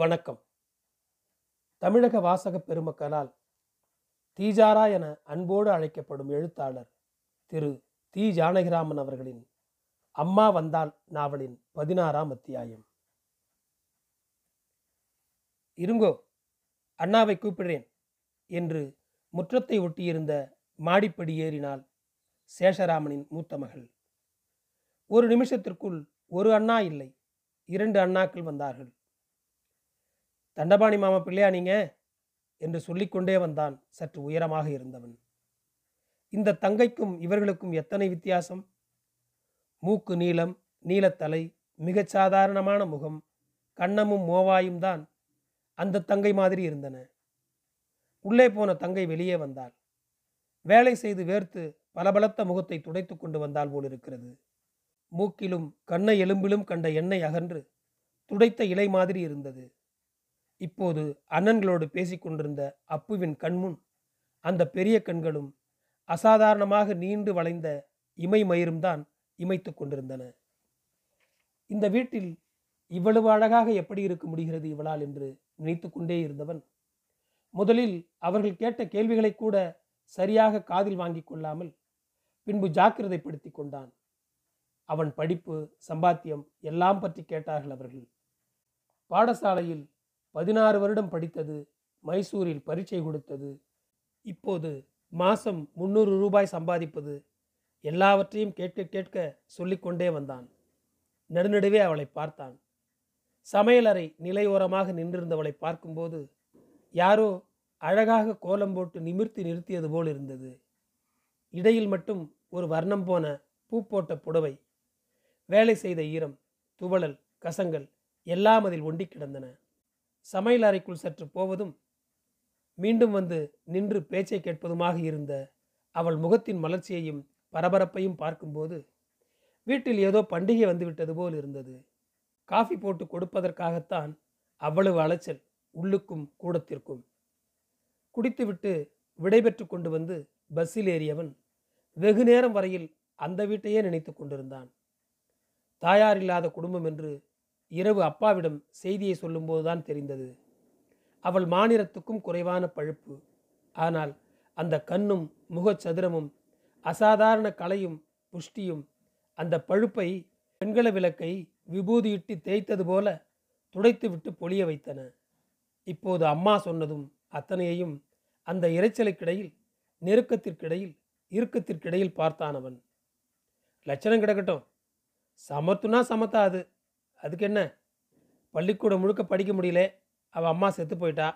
வணக்கம். தமிழக வாசக பெருமக்களால் தீஜாரா என அன்போடு அழைக்கப்படும் எழுத்தாளர் திரு தி. ஜானகிராமன் அவர்களின் அம்மா வந்தால் நாவலின் பதினாறாம் அத்தியாயம். இருங்கோ அண்ணாவை கூப்பிடுறேன் என்று முற்றத்தை ஒட்டியிருந்த மாடிப்படி ஏறினாள் சேஷராமனின் மூத்த மகள். ஒரு நிமிஷத்திற்குள் ஒரு அண்ணா இல்லை இரண்டு அண்ணாக்கள் வந்தார்கள். தண்டபாணி மாமா பிள்ளையா நீங்க? என்று சொல்லிக்கொண்டே வந்தான் சற்று உயரமாக இருந்தவன். இந்த தங்கைக்கும் இவர்களுக்கும் எத்தனை வித்தியாசம்? மூக்கு நீளம் நீலத்தலை மிகச் சாதாரணமான முகம் கண்ணமும் மோவாயும் தான் அந்த தங்கை மாதிரி இருந்தன. உள்ளே போன தங்கை வெளியே வந்தாள். வேலை செய்து வேர்த்து பலபலத்த முகத்தை துடைத்து கொண்டு வந்தால் போல் இருக்கிறது மூக்கிலும் கண்ணை எலும்பிலும் கண்ட எண்ணெய் அகன்று துடைத்த இலை மாதிரி இருந்தது. இப்போது அண்ணன்களோடு பேசிக்கொண்டிருந்த அப்புவின் கண்முன் அந்த பெரிய கண்களும் அசாதாரணமாக நீண்டு வளைந்த இமை மயிரும் தான் இமைத்து கொண்டிருந்தன. இந்த வீட்டில் இவ்வளவு அழகாக எப்படி இருக்க முடிகிறது இவளால் என்று நினைத்து கொண்டே இருந்தவன் முதலில் அவர்கள் கேட்ட கேள்விகளை கூட சரியாக காதில் வாங்கி கொள்ளாமல் பின்பு ஜாக்கிரதைப்படுத்தி கொண்டான். அவன் படிப்பு சம்பாத்தியம் எல்லாம் பற்றி கேட்டார்கள் அவர்கள். பாடசாலையில் பதினாறு வருடம் படித்தது மைசூரில் பரீட்சை கொடுத்தது. இப்போது மாசம் முந்நூறு ரூபாய் சம்பாதிப்பது எல்லாவற்றையும் கேட்க கேட்க சொல்லிக்கொண்டே வந்தான். நடுநடுவே அவளை பார்த்தான். சமையலறை நிலையோரமாக நின்றிருந்தவளை பார்க்கும்போது யாரோ அழகாக கோலம் போட்டு நிமிர்த்தி நிறுத்தியது போல் இருந்தது. இடையில் மட்டும் ஒரு வர்ணம் போன பூ போட்ட புடவை வேலை செய்த ஈரம் துவளல் கசங்கள் எல்லாம் அதில் ஒண்டி கிடந்தன. சமையல் அறைக்குள் சற்று போவதும் மீண்டும் வந்து நின்று பேச்சை கேட்பதுமாக இருந்த அவள் முகத்தின் மலர்ச்சியையும் பரபரப்பையும் பார்க்கும்போது வீட்டில் ஏதோ பண்டிகை வந்துவிட்டது போல் இருந்தது. காஃபி போட்டு கொடுப்பதற்காகத்தான் அவ்வளவு அலைச்சல் உள்ளுக்கும் கூடத்திற்கும். குடித்துவிட்டு விடைபெற்று கொண்டு வந்து பஸ்ஸில் ஏறியவன் வெகு நேரம் வரையில் அந்த வீட்டையே நினைத்து கொண்டிருந்தான். தாயார் இல்லாத குடும்பம் என்று இரவு அப்பாவிடம் செய்தியை சொல்லும்போதுதான் தெரிந்தது. அவள் மாநிலத்துக்கும் குறைவான பழுப்பு. ஆனால் அந்த கண்ணும் முகச்சதுரமும் அசாதாரண கலையும் புஷ்டியும் அந்த பழுப்பை வெண்கல விளக்கை விபூதியிட்டு தேய்த்தது போல துடைத்துவிட்டு பொழிய வைத்தன. இப்போது அம்மா சொன்னதும் அத்தனையையும் அந்த இரைச்சலுக்கிடையில் நெருக்கத்திற்கிடையில் இறுக்கத்திற்கிடையில் பார்த்தான் அவன் லட்சணம் கிடக்கட்டும். சமத்துனா சமத்தா அது. அதுக்கு என்ன? பள்ளிக்கூடம் முழுக்க படிக்க முடியல. அவள் அம்மா செத்து போயிட்டா.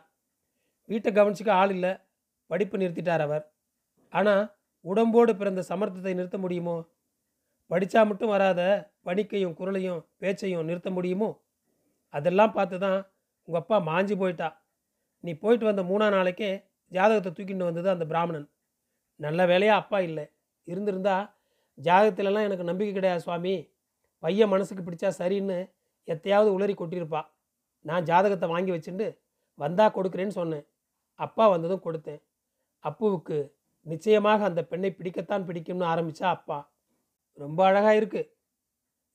வீட்டை கவனிச்சிக்க ஆள் இல்லை. படிப்பு நிறுத்திட்டார் அவர். ஆனால் உடம்போடு பிறந்த சமர்த்தத்தை நிறுத்த முடியுமோ? படித்தா மட்டும் வராத பணிக்கையும் குரலையும் பேச்சையும் நிறுத்த முடியுமோ? அதெல்லாம் பார்த்து தான் உங்கள் அப்பா மாஞ்சி போயிட்டா. நீ போயிட்டு வந்த மூணா நாளைக்கே ஜாதகத்தை தூக்கிட்டு வந்தது அந்த பிராமணன். நல்ல வேலையாக அப்பா இல்லை. இருந்திருந்தா ஜாதகத்திலலாம் எனக்கு நம்பிக்கை கிடையாது சுவாமி. பையன் மனசுக்கு பிடிச்சா சரின்னு எத்தையாவது உளறி கொட்டியிருப்பா. நான் ஜாதகத்தை வாங்கி வச்சுட்டு வந்தா கொடுக்குறேன்னு சொன்னேன். அப்பா வந்ததும் கொடுத்தேன். அப்புவுக்கு நிச்சயமாக அந்த பெண்ணை பிடிக்கத்தான் பிடிக்கும்னு ஆரம்பித்தா அப்பா. ரொம்ப அழகாக இருக்கு.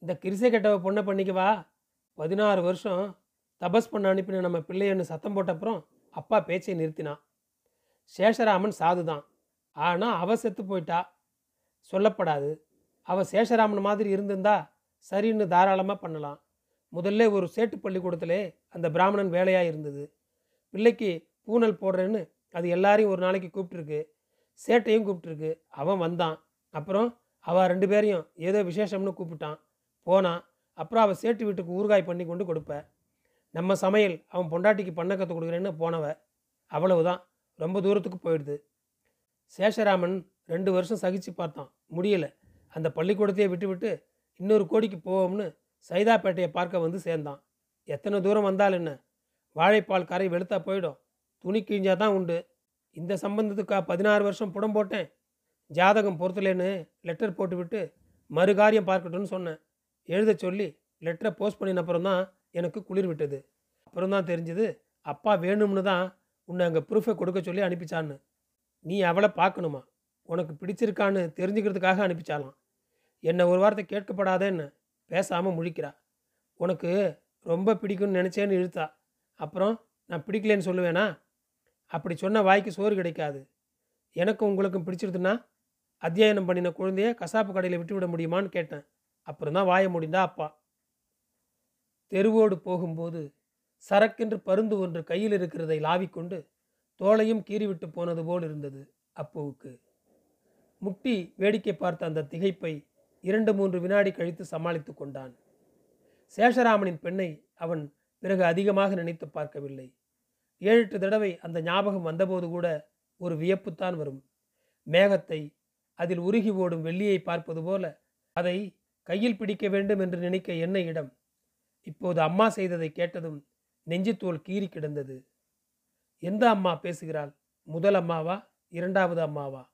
இந்த கிரிசை கெட்டவ பொண்ணை பண்ணிக்கவா பதினாறு வருஷம் தபஸ் பண்ண அனுப்பின நம்ம பிள்ளையன்னு சத்தம் போட்டப்புறம் அப்பா பேச்சை நிறுத்தினான் சேஷராமன் சாது தான். ஆனால் அவ செத்து போயிட்டா. சொல்லப்படாது. அவள் சேஷராமன் மாதிரி இருந்திருந்தா சரின்னு தாராளமாக பண்ணலாம். முதல்ல ஒரு சேட்டு பள்ளிக்கூடத்திலே அந்த பிராமணன் வேலையாக இருந்தது. பிள்ளைக்கு பூனல் போடுறேன்னு அது எல்லாரையும் ஒரு நாளைக்கு கூப்பிட்டுருக்கு. சேட்டையும் கூப்பிட்டுருக்கு. அவன் வந்தான். அப்புறம் அவள் ரெண்டு பேரையும் ஏதோ விசேஷம்னு கூப்பிட்டான். போனான் அப்புறம் அவள் சேட்டு வீட்டுக்கு ஊறுகாய் பண்ணி கொண்டு கொடுப்ப. நம்ம சமையல் அவன் பொண்டாட்டிக்கு பண்ண கற்றுக் கொடுக்குறேன்னு போனவ. அவ்வளவுதான். ரொம்ப தூரத்துக்கு போயிடுது. சேஷராமன் ரெண்டு வருஷம் சகிச்சு பார்த்தான். முடியல. அந்த பள்ளிக்கூடத்தையே விட்டு விட்டு இன்னொரு கோடிக்கு போவோம்னு சைதாப்பேட்டையை பார்க்க வந்து சேர்ந்தான். எத்தனை தூரம் வந்தால் என்ன? வாழைப்பால் கரை வெளுத்தா போயிடும். துணி கிழிஞ்சா தான் உண்டு. இந்த சம்பந்தத்துக்கா பதினாறு வருஷம் புடம் போட்டேன். ஜாதகம் பொறுத்தலேன்னு லெட்டர் போட்டுவிட்டு மறுகாரியம் பார்க்கட்டும்னு சொன்னேன். எழுத சொல்லி லெட்டரை போஸ்ட் பண்ணின அப்புறம் தான் எனக்கு குளிர் விட்டது. அப்புறம் தான் தெரிஞ்சது அப்பா வேணும்னு தான் உன்னை அங்கே ப்ரூஃபை கொடுக்க சொல்லி அனுப்பிச்சான்னு. நீ அவளை பார்க்கணுமா? உனக்கு பிடிச்சிருக்கான்னு தெரிஞ்சுக்கிறதுக்காக அனுப்பிச்சாலாம். என்னை ஒரு வார்த்தை கேட்கப்படாதேன்னு பேசாமல் முழிக்கிறா. உனக்கு ரொம்ப பிடிக்கும்னு நினச்சேன்னு இழுத்தா. அப்புறம் நான் பிடிக்கலன்னு சொல்லுவேனா? அப்படி சொன்ன வாய்க்கு சோறு கிடைக்காது. எனக்கும் உங்களுக்கும் பிடிச்சிருதுன்னா அத்தியாயனம் பண்ணின குழந்தைய கசாப்பு கடையில் விட்டு விட முடியுமான்னு கேட்டேன். அப்புறம் தான் வாய முடிந்தா அப்பா. தெருவோடு போகும்போது சரக்கென்று பருந்து ஒன்று கையில் இருக்கிறதை லாவிக்கொண்டு தோலையும் கீறிவிட்டு போனது போல் இருந்தது அப்புவுக்கு. முட்டி வேடிக்கை பார்த்த அந்த திகைப்பை இரண்டு மூன்று வினாடி கழித்து சமாளித்து கொண்டான். சேஷராமனின் பெண்ணை அவன் பிறகு அதிகமாக நினைத்து பார்க்கவில்லை. ஏழு எட்டு தடவை அந்த ஞாபகம் வந்தபோது கூட ஒரு வியப்புத்தான் வரும். மேகத்தை அதில் உருகி ஓடும் வெள்ளியை பார்ப்பது போல அதை கையில் பிடிக்க வேண்டும் என்று நினைக்க என்ன இடம்? இப்போது அம்மா செய்ததை கேட்டதும் நெஞ்சுத்தோல் கீறி கிடந்தது. எந்த அம்மா பேசுகிறாள்? முதல் அம்மாவா? இரண்டாவது அம்மாவா?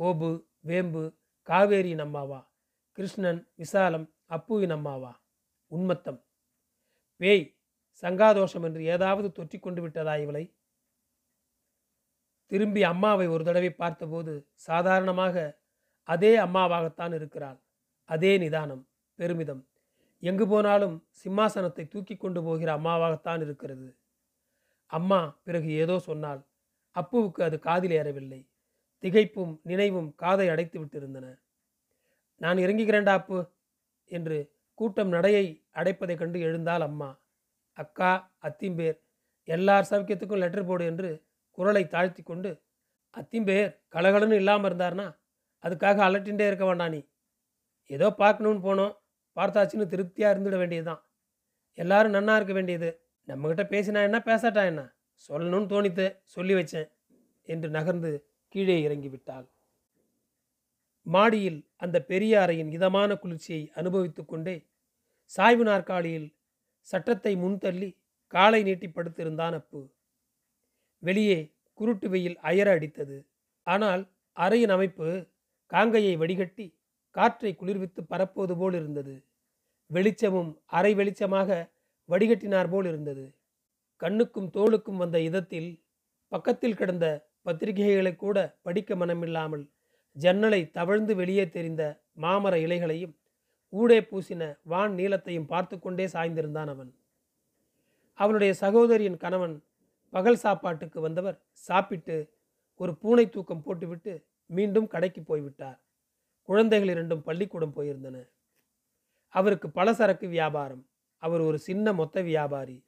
கோபு வேம்பு காவேரியின் அம்மாவா? கிருஷ்ணன் விசாலம் அப்புவின் அம்மாவா? உன்மத்தம். பேய் சங்காதோஷம் என்று ஏதாவது தொற்றிக் கொண்டு விட்டதா இவளை? திரும்பி அம்மாவை ஒரு தடவை பார்த்தபோது சாதாரணமாக அதே அம்மாவாகத்தான் இருக்கிறாள். அதே நிதானம் பெருமிதம். எங்கு போனாலும் சிம்மாசனத்தை தூக்கி கொண்டு போகிற அம்மாவாகத்தான் இருக்கிறது. அம்மா பிறகு ஏதோ சொன்னால் அப்புவுக்கு அது காதில் ஏறவில்லை. திகைப்பும் நினைவும் காதை அடைத்து விட்டிருந்தன. நான் இறங்குகிறேன்டா அப்பு என்று கூட்டம் நடையை அடைப்பதைக் கண்டு எழுந்தாள் அம்மா. அக்கா அத்திம்பேர் எல்லார் சௌக்கியத்துக்கும் லெட்டர் போடு என்று குரலை தாழ்த்தி கொண்டு அத்திம்பேர் கலகலன்னு இல்லாமல் இருந்தார்னா அதுக்காக அலட்டின்றே இருக்க வேண்டாம் நீ. ஏதோ பார்க்கணுன்னு போனோம் பார்த்தாச்சுன்னு திருப்தியாக இருந்துட வேண்டியதுதான். எல்லாரும் நன்னா இருக்க வேண்டியது. நம்மக்கிட்ட பேசினா என்ன பேசாட்டா என்ன? சொல்லணும்னு தோணித்து சொல்லி வச்சேன் என்று நகர்ந்து கீழே இறங்கி விட்டாள் மாடியில் அந்த பெரிய அறையின் இதமான குளிர்ச்சியை அனுபவித்து கொண்டே சாய்வு நாற்காலியில் சட்டத்தை முன்தள்ளி காலை நீட்டி படுத்திருந்தான் அப்பு. வெளியே குருட்டு வெயில் அயர அடித்தது. ஆனால் அறையின் அமைப்பு காங்கையை வடிகட்டி காற்றை குளிர்வித்து பரப்புவது போல் இருந்தது. வெளிச்சமும் அரை வெளிச்சமாக வடிகட்டினார் போல் இருந்தது. கண்ணுக்கும் தோளுக்கும் வந்த இதத்தில் பக்கத்தில் கிடந்த பத்திரிகைகளை கூட படிக்க மனமில்லாமல் ஜன்னலை தவழ்ந்து வெளியே தெரிந்த மாமர இலைகளையும் ஊடே பூசின வான் நீளத்தையும் பார்த்து கொண்டே சாய்ந்திருந்தான் அவன். அவனுடைய சகோதரியின் கணவன் பகல் சாப்பாட்டுக்கு வந்தவர் சாப்பிட்டு ஒரு பூனை தூக்கம் போட்டுவிட்டு மீண்டும் கடைக்கு போய்விட்டார். குழந்தைகள் இரண்டும் பள்ளிக்கூடம் போயிருந்தன. அவருக்கு பலசரக்கு வியாபாரம். அவர் ஒரு சின்ன மொத்த வியாபாரி.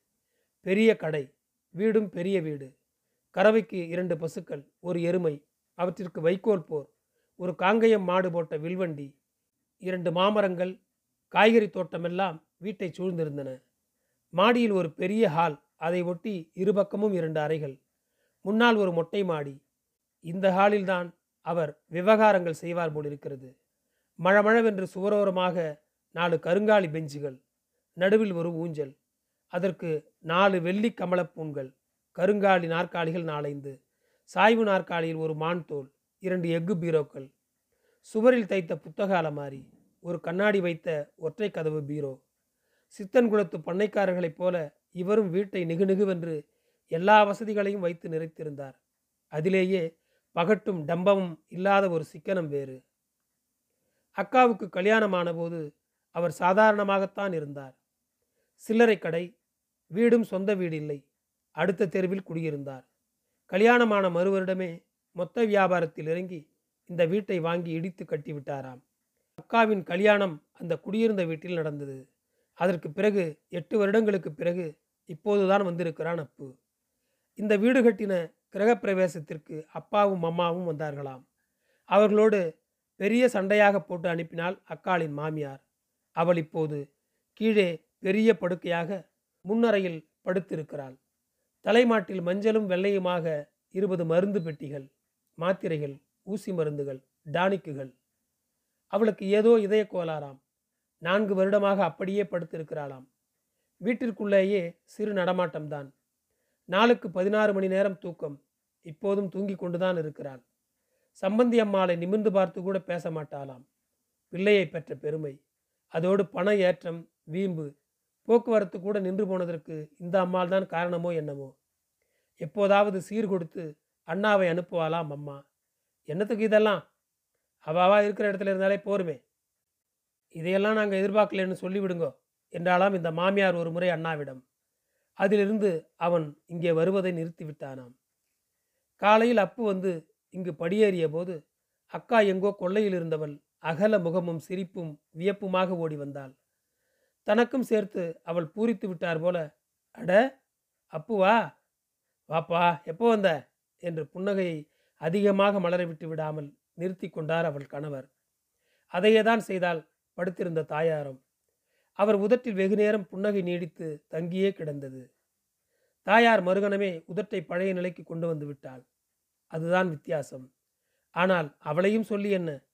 பெரிய கடை. வீடும் பெரிய வீடு. கறவைக்கு இரண்டு பசுக்கள் ஒரு எருமை அவற்றிற்கு வைக்கோல் போர் ஒரு காங்கயம் மாடு போட்ட வில்வண்டி இரண்டு மாமரங்கள் காய்கறி தோட்டமெல்லாம் வீட்டை சூழ்ந்திருந்தன. மாடியில் ஒரு பெரிய ஹால் அதை ஒட்டி இருபக்கமும் இரண்டு அறைகள். முன்னால் ஒரு மொட்டை மாடி. இந்த ஹாலில்தான் அவர் விவகாரங்கள் செய்வார் போலிருக்கிறது. மழமழவென்று சுவரோரமாக நாலு கருங்காலி பெஞ்சுகள் நடுவில் ஒரு ஊஞ்சல் அதற்கு நாலு வெள்ளி கமலப்பூண்கள் கருங்காலி நாற்காலிகள் நாலைந்து சாய்வு நாற்காலியில் ஒரு மான் தோல் இரண்டு எஃகு பீரோக்கள். சுவரில் தைத்த புத்தக அலமாரி ஒரு கண்ணாடி வைத்த ஒற்றை கதவு பீரோ. சித்தன் குலத்து பண்ணைக்காரர்களைப் போல இவரும் வீட்டை நிகுநிகுவென்று எல்லா வசதிகளையும் வைத்து நிறைத்திருந்தார். அதிலேயே பகட்டும் டம்பமும் இல்லாத ஒரு சிக்கனம் வேறு. அக்காவுக்கு கல்யாணமான போது அவர் சாதாரணமாகத்தான் இருந்தார். சில்லறை கடை வீடும் சொந்த வீடு இல்லை. அடுத்த தெருவில் குடியிருந்தார். கல்யாணமான மறுவரிடமே மொத்த வியாபாரத்தில் இறங்கி இந்த வீட்டை வாங்கி இடித்து கட்டிவிட்டாராம். அக்காவின் கல்யாணம் அந்த குடியிருந்த வீட்டில் நடந்தது. அதற்கு பிறகு எட்டு வருடங்களுக்கு பிறகு இப்போதுதான் வந்திருக்கிறான் அப்பு. இந்த வீடு கட்டின கிரகப்பிரவேசத்திற்கு அப்பாவும் அம்மாவும் வந்தார்களாம். அவர்களோடு பெரிய சண்டையாக போட்டு அனுப்பினாள் அக்காளின் மாமியார். அவள் இப்போது கீழே பெரிய படுக்கையாக முன்னறையில் படுத்திருக்கிறாள். தலைமாட்டில் மஞ்சளும் வெள்ளையுமாக இருபது மருந்து பெட்டிகள். மாத்திரைகள் ஊசி மருந்துகள் டானிக்குகள். அவளுக்கு ஏதோ இதய கோளாறாம். நான்கு வருடமாக அப்படியே படுத்திருக்கிறாளாம். வீட்டிற்குள்ளேயே சிறு நடமாட்டம்தான். நாளுக்கு பதினாறு மணி நேரம் தூக்கம். இப்போதும் தூங்கி கொண்டுதான் இருக்கிறாள். சம்பந்தி அம்மாளை நிமிர்ந்து பார்த்து கூட பேச மாட்டாளாம். பிள்ளையை பெற்ற பெருமை. அதோடு பண ஏற்றம் வீம்பு போக்குவரத்து கூட நின்று போனதற்கு இந்த அம்மாள் தான் காரணமோ என்னமோ. எப்போதாவது சீர் கொடுத்து அண்ணாவை அனுப்புவாளாம் அம்மா என்னத்துக்கு இதெல்லாம்? அவாவா இருக்கிற இடத்துல இருந்தாலே போருமே. இதையெல்லாம் நாங்கள் எதிர்பார்க்கலன்னு சொல்லிவிடுங்கோ என்றாலாம் இந்த மாமியார் ஒரு முறை அண்ணாவிடம். அதிலிருந்து அவன் இங்கே வருவதை நிறுத்திவிட்டானாம். காலையில் அப்பு வந்து இங்கு படியேறிய போது அக்கா எங்கோ கொள்ளையில் இருந்தவள் அகல முகமும் சிரிப்பும் வியப்புமாக ஓடி வந்தாள். தனக்கும் சேர்த்து அவள் பூரித்து விட்டார் போல அட அப்புவா வாப்பா எப்போ வந்த? என்று புன்னகையை அதிகமாக மலரவிட்டு விடாமல் நிறுத்தி கொண்டார் அவள் கணவர். அதையே தான் செய்தால் படுத்திருந்த தாயாரும். அவர் உதட்டில் வெகுநேரம் புன்னகை நீடித்து தங்கியே கிடந்தது. தாயார் மறுகணமே உதட்டை பழைய நிலைக்கு கொண்டு வந்து விட்டாள். அதுதான் வித்தியாசம். ஆனால் அவளையும் சொல்லி என்ன?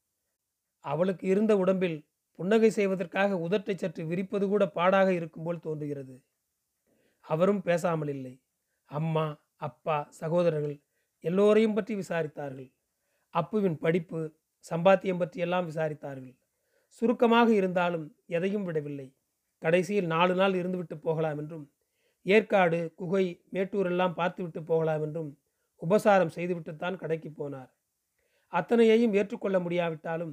அவளுக்கு இருந்த உடம்பில் புன்னகை செய்வதற்காக உதட்டை சற்று விரிப்பது கூட பாடாக இருக்கும் போல் தோன்றுகிறது. அவரும் பேசாமல் இல்லை. அம்மா அப்பா சகோதரர்கள் எல்லோரையும் பற்றி விசாரித்தார்கள். அப்புவின் படிப்பு சம்பாத்தியம் பற்றி எல்லாம் விசாரித்தார்கள். சுருக்கமாக இருந்தாலும் எதையும் விடவில்லை. கடைசியில் நாலு நாள் இருந்துவிட்டு போகலாம் என்றும் ஏற்காடு குகை மேட்டூர் எல்லாம் பார்த்துவிட்டு போகலாம் என்றும் உபசாரம் செய்துவிட்டுத்தான் கடைக்கு போனார். அத்தனையையும் ஏற்றுக்கொள்ள முடியாவிட்டாலும்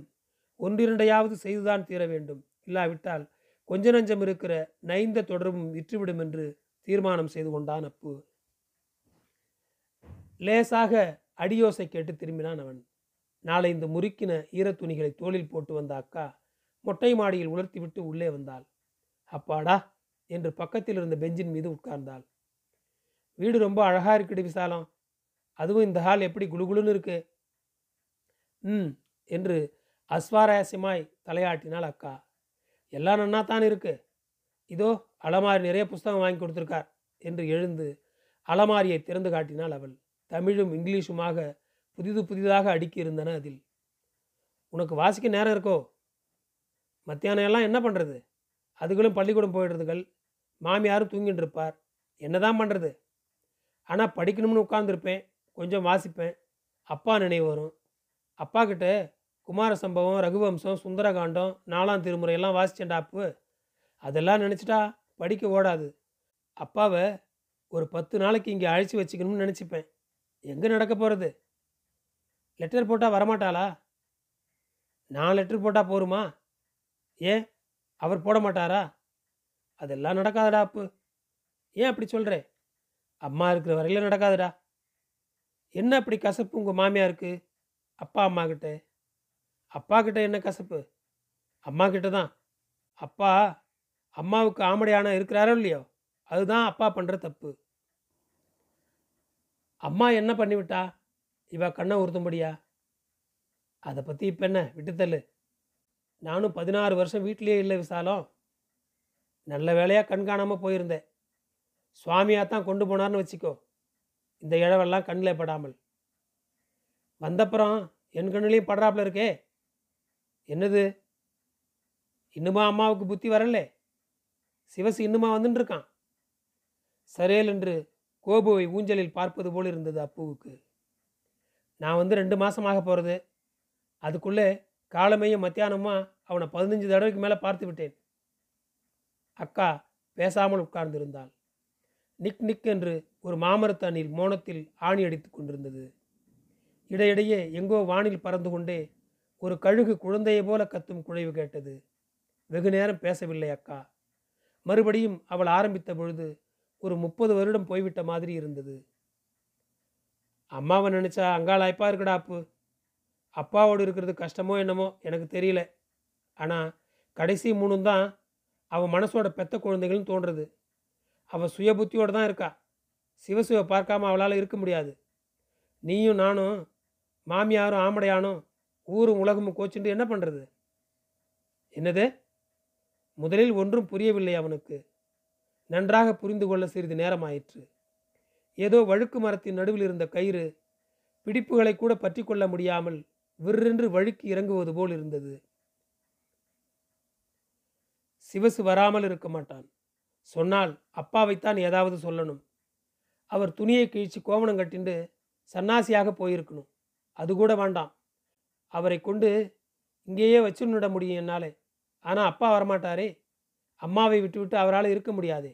ஒன்றிரண்டையாவது செய்துதான் தீர வேண்டும். இல்லாவிட்டால் கொஞ்ச நஞ்சம் இருக்கிற நைந்த தொடர்பும் விற்றுவிடும் என்று தீர்மானம் செய்து கொண்டான் அப்பு. லேசாக அடியோசை கேட்டு திரும்பினான் அவன். நாளை இந்த முறுக்கின ஈரத் துணிகளை தோளில் போட்டு வந்த அக்கா மொட்டை மாடியில் உலர்த்திவிட்டு உள்ளே வந்தாள். அப்பாடா! என்று பக்கத்தில் இருந்த பெஞ்சின் மீது உட்கார்ந்தாள். வீடு ரொம்ப அழகா இருக்குடி விசாலம். அதுவும் இந்த ஹால் எப்படி குழுகுழுன்னு இருக்கு? ம் என்று அஸ்வாரஸ்யமாய் தலையாட்டினாள் அக்கா. எல்லாம் நன்னா தான் இருக்கு. இதோ அலமாரி நிறைய புஸ்தகம் வாங்கி கொடுத்துருக்கார் என்று எழுந்து அலமாரியை திறந்து காட்டினாள் அவள். தமிழும் இங்கிலீஷுமாக புதிது புதிதாக அடுக்கியிருந்தன அதில். உனக்கு வாசிக்க நேரம் இருக்கோ? மத்தியானம் எல்லாம் என்ன பண்ணுறது அதுகளும் பள்ளிக்கூடம் போயிடுறதுகள். மாமியாரும் தூங்கிட்டு இருப்பார் என்ன தான் பண்ணுறது ஆனால் படிக்கணும்னு உட்காந்துருப்பேன் கொஞ்சம் வாசிப்பேன். அப்பா நினைவு வரும். அப்பா கிட்ட குமார சம்பவம் ரகுவம்சம் சுந்தரகாண்டம் நாலாம் திருமுறை எல்லாம் வாசிச்சேன்டா அப்பு. அதெல்லாம் நினச்சிட்டா படிக்க ஓடாது. அப்பாவை ஒரு பத்து நாளைக்கு இங்கே அழைச்சி வச்சுக்கணும்னு நினச்சிப்பேன். எங்கே நடக்க போகிறது லெட்டர் போட்டால் வரமாட்டாளா? நான் லெட்டர் போட்டால் போருமா? ஏன்? அவர் போட மாட்டாரா? அதெல்லாம் நடக்காதடா அப்பு. ஏன் அப்படி சொல்கிறே அம்மா இருக்கிற வரையில நடக்காதுடா. என்ன அப்படி கசப்பு உங்கள் மாமியாருக்கு? அப்பா அம்மா கிட்ட. அப்பா கிட்ட என்ன கசப்பு? அம்மா கிட்ட தான். அப்பா அம்மாவுக்கு ஆமடையான இருக்கிறாரோ இல்லையோ? அதுதான் அப்பா பண்ணுற தப்பு. அம்மா என்ன பண்ணிவிட்டா? இவ கண்ணை உறுத்தும்படியா? அதை பற்றி இப்போ என்ன? விட்டுத்தள்ளு. நானும் பதினாறு வருஷம் வீட்டிலேயே இல்லை விசாலம். நல்ல வேலையாக கண் காணாமல் போயிருந்தேன். சுவாமியாக தான் கொண்டு போனார்னு வச்சுக்கோ. இந்த இழவெல்லாம் கண்ணில் படாமல். வந்தப்புறம் என் கண்ணிலையும் படுறாப்புல இருக்கே. என்னது? இன்னுமா அம்மாவுக்கு புத்தி வரலே? சிவசு இன்னுமா வந்துட்டுருக்கான் சரேல் என்று கோபுவை ஊஞ்சலில் பார்ப்பது போல் இருந்தது அப்புவுக்கு. நான் வந்து ரெண்டு மாதமாக போகிறது அதுக்குள்ளே காலமையும் மத்தியானமா அவனை பதினஞ்சு தடவைக்கு மேலே பார்த்து விட்டேன். அக்கா பேசாமல் உட்கார்ந்திருந்தாள். நிக் நிக் என்று ஒரு மாமரத்தண்ணில் மோனத்தில் ஆணி அடித்து கொண்டிருந்தது. இடையிடையே எங்கோ வானில் பறந்து கொண்டே ஒரு கழுகு குழந்தையை போல கத்தும் குழைவு கேட்டது. வெகு நேரம் பேசவில்லை அக்கா. மறுபடியும் அவள் ஆரம்பித்த பொழுது ஒரு முப்பது வருடம் போய்விட்ட மாதிரி இருந்தது. அம்மாவை நினச்சா அங்காளாய்ப்பா இருக்குடா அப்பு. அப்பாவோடு இருக்கிறது கஷ்டமோ என்னமோ எனக்கு தெரியல. ஆனால் கடைசி மூணும் தான் அவன் மனசோட பெத்த குழந்தைகள்னு தோன்றுறது. அவள் சுய புத்தியோடு தான் இருக்கா. சிவசிவ பார்க்காம அவளால் இருக்க முடியாது. நீயும் நானும் மாமியாரும் ஆமடையானும் ஊரும் உலகமும் கோச்சுண்டு என்ன பண்ணுறது என்னது? முதலில் ஒன்றும் புரியவில்லை அவனுக்கு. நன்றாக புரிந்து கொள்ள சிறிது நேரமாயிற்று. ஏதோ வழுக்கு மரத்தின் நடுவில் இருந்த கயிறு பிடிப்புகளை கூட பற்றி கொள்ள முடியாமல் விற்றென்று வழுக்கி இறங்குவது போல் இருந்தது. சிவசு வராமல் இருக்க மாட்டான். சொன்னால் அப்பாவைத்தான் ஏதாவது சொல்லணும். அவர் துணியை கிழிச்சு கோவணம் கட்டிண்டு சன்னாசியாக போயிருக்கணும். அது கூட வேண்டாம். அவரை கொண்டு இங்கேயே வச்சுன்னுட முடியும் என்னாலே. ஆனால் அப்பா வரமாட்டாரே. அம்மாவை விட்டுவிட்டு அவரால் இருக்க முடியாது.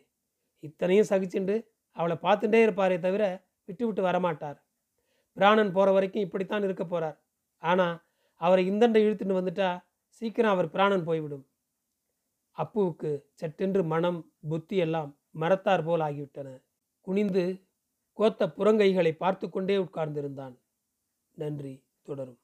இத்தனையும் சகிச்சுண்டு அவளை பார்த்துட்டே இருப்பாரே தவிர விட்டுவிட்டு வரமாட்டார். பிராணன் போகிற வரைக்கும் இப்படித்தான் இருக்க போகிறார் ஆனால் அவரை இந்தண்டை இழுத்துட்டு வந்துட்டா சீக்கிரம் அவர் பிராணன் போய்விடும். அப்புவுக்கு சட்டென்று மனம் புத்தி எல்லாம் மரத்தார் போல் ஆகிவிட்டன. குனிந்து கோத்த புறங்கைகளை பார்த்து கொண்டே உட்கார்ந்திருந்தான். நன்றி தொடரும்.